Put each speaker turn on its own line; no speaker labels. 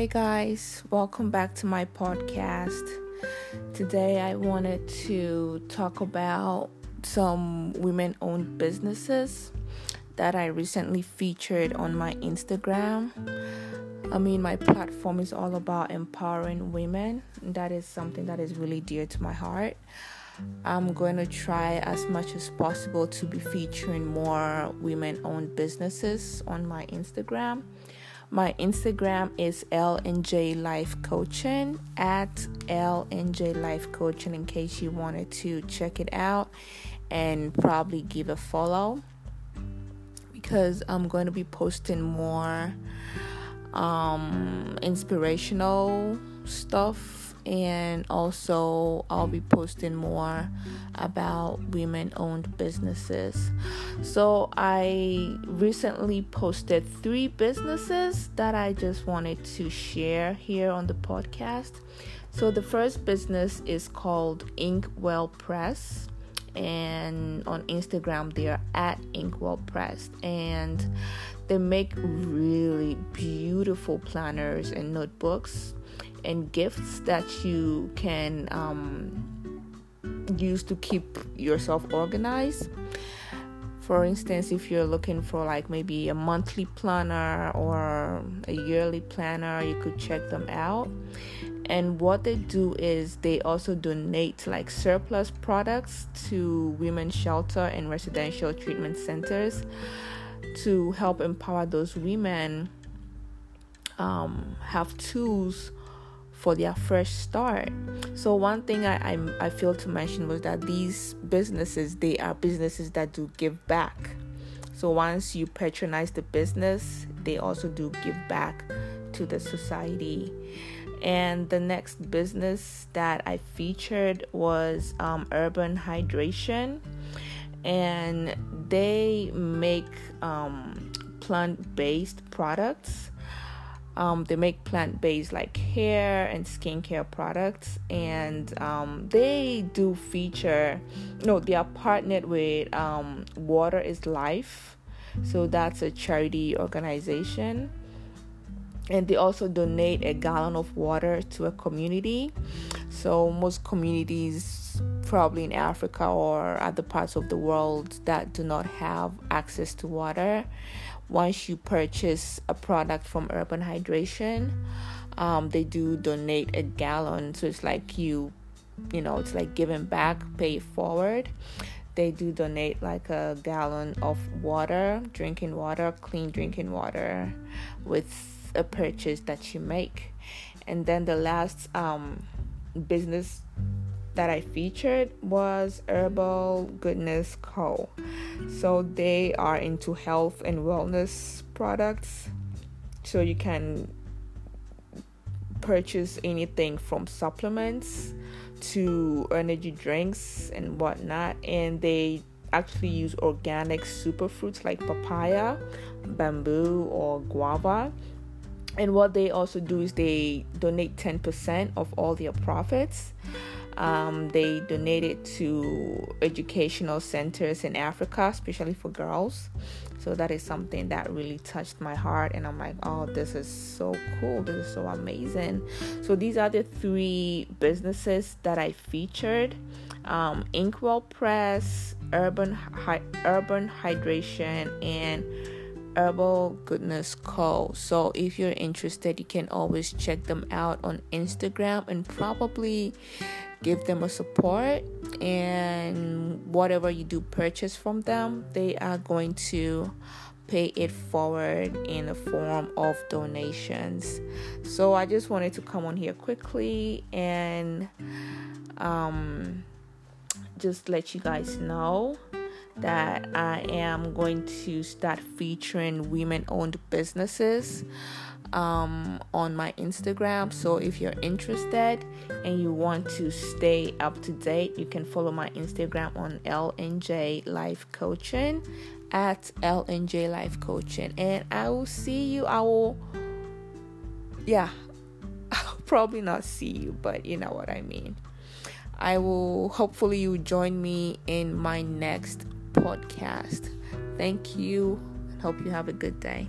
Hey guys, welcome back to my podcast. Today I wanted to talk about some women owned businesses that I recently featured on my Instagram. I mean, my platform is all about empowering women. That is something that is really dear to my heart. I'm going to try as much as possible to be featuring more women owned businesses on my Instagram. My Instagram is LNJ Life Coaching at LNJ Life Coaching in case you wanted to check it out and probably give a follow. Because I'm going to be posting more um, inspirational stuff and also I'll be posting more about women owned businesses. So I recently posted three businesses that I just wanted to share here on the podcast. So the first business is called Inkwell Press and on Instagram they are at Inkwell Press and they make really beautiful planners and notebooks and gifts that you can um, use to keep yourself organized. For instance, if you're looking for like maybe a monthly planner or a yearly planner, you could check them out. And what they do is they also donate like surplus products to women's shelter and residential treatment centers to help empower those women um, have tools for their fresh start. So one thing I, I I feel to mention was that these businesses they are businesses that do give back. So once you patronize the business, they also do give back to the society. And the next business that I featured was um, Urban Hydration, and they make um, plant-based products. Um, they make plant based like hair and skincare products, and um, they do feature. No, they are partnered with um, Water is Life, so that's a charity organization, and they also donate a gallon of water to a community. So most communities, probably in Africa or other parts of the world, that do not have access to water once you purchase a product from Urban Hydration, um, they do donate a gallon. So it's like you, you know, it's like giving back, pay forward. They do donate like a gallon of water, drinking water, clean drinking water, with a purchase that you make. And then the last um, business that I featured was Herbal Goodness Co. So they are into health and wellness products. So you can purchase anything from supplements to energy drinks and whatnot. And they actually use organic superfruits like papaya, bamboo, or guava. And what they also do is they donate 10% of all their profits um, they it to educational centers in Africa, especially for girls. So that is something that really touched my heart, and I'm like, oh, this is so cool. This is so amazing. So these are the three businesses that I featured: um, Inkwell Press, Urban Hi- Urban Hydration, and Herbal Goodness Co. So if you're interested, you can always check them out on Instagram and probably give them a support. And whatever you do purchase from them they are going to pay it forward in the form of donations. So i just wanted to come on here quickly and um, just let you guys know that i am going to start featuring women owned businesses um, on my Instagram. So if you're interested and you want to stay up to date, you can follow my Instagram on LNJ Life Coaching at LNJ Life Coaching. And I will see you. I will, yeah, I'll probably not see you, but you know what I mean. I will hopefully you join me in my next podcast. Thank you. and Hope you have a good day.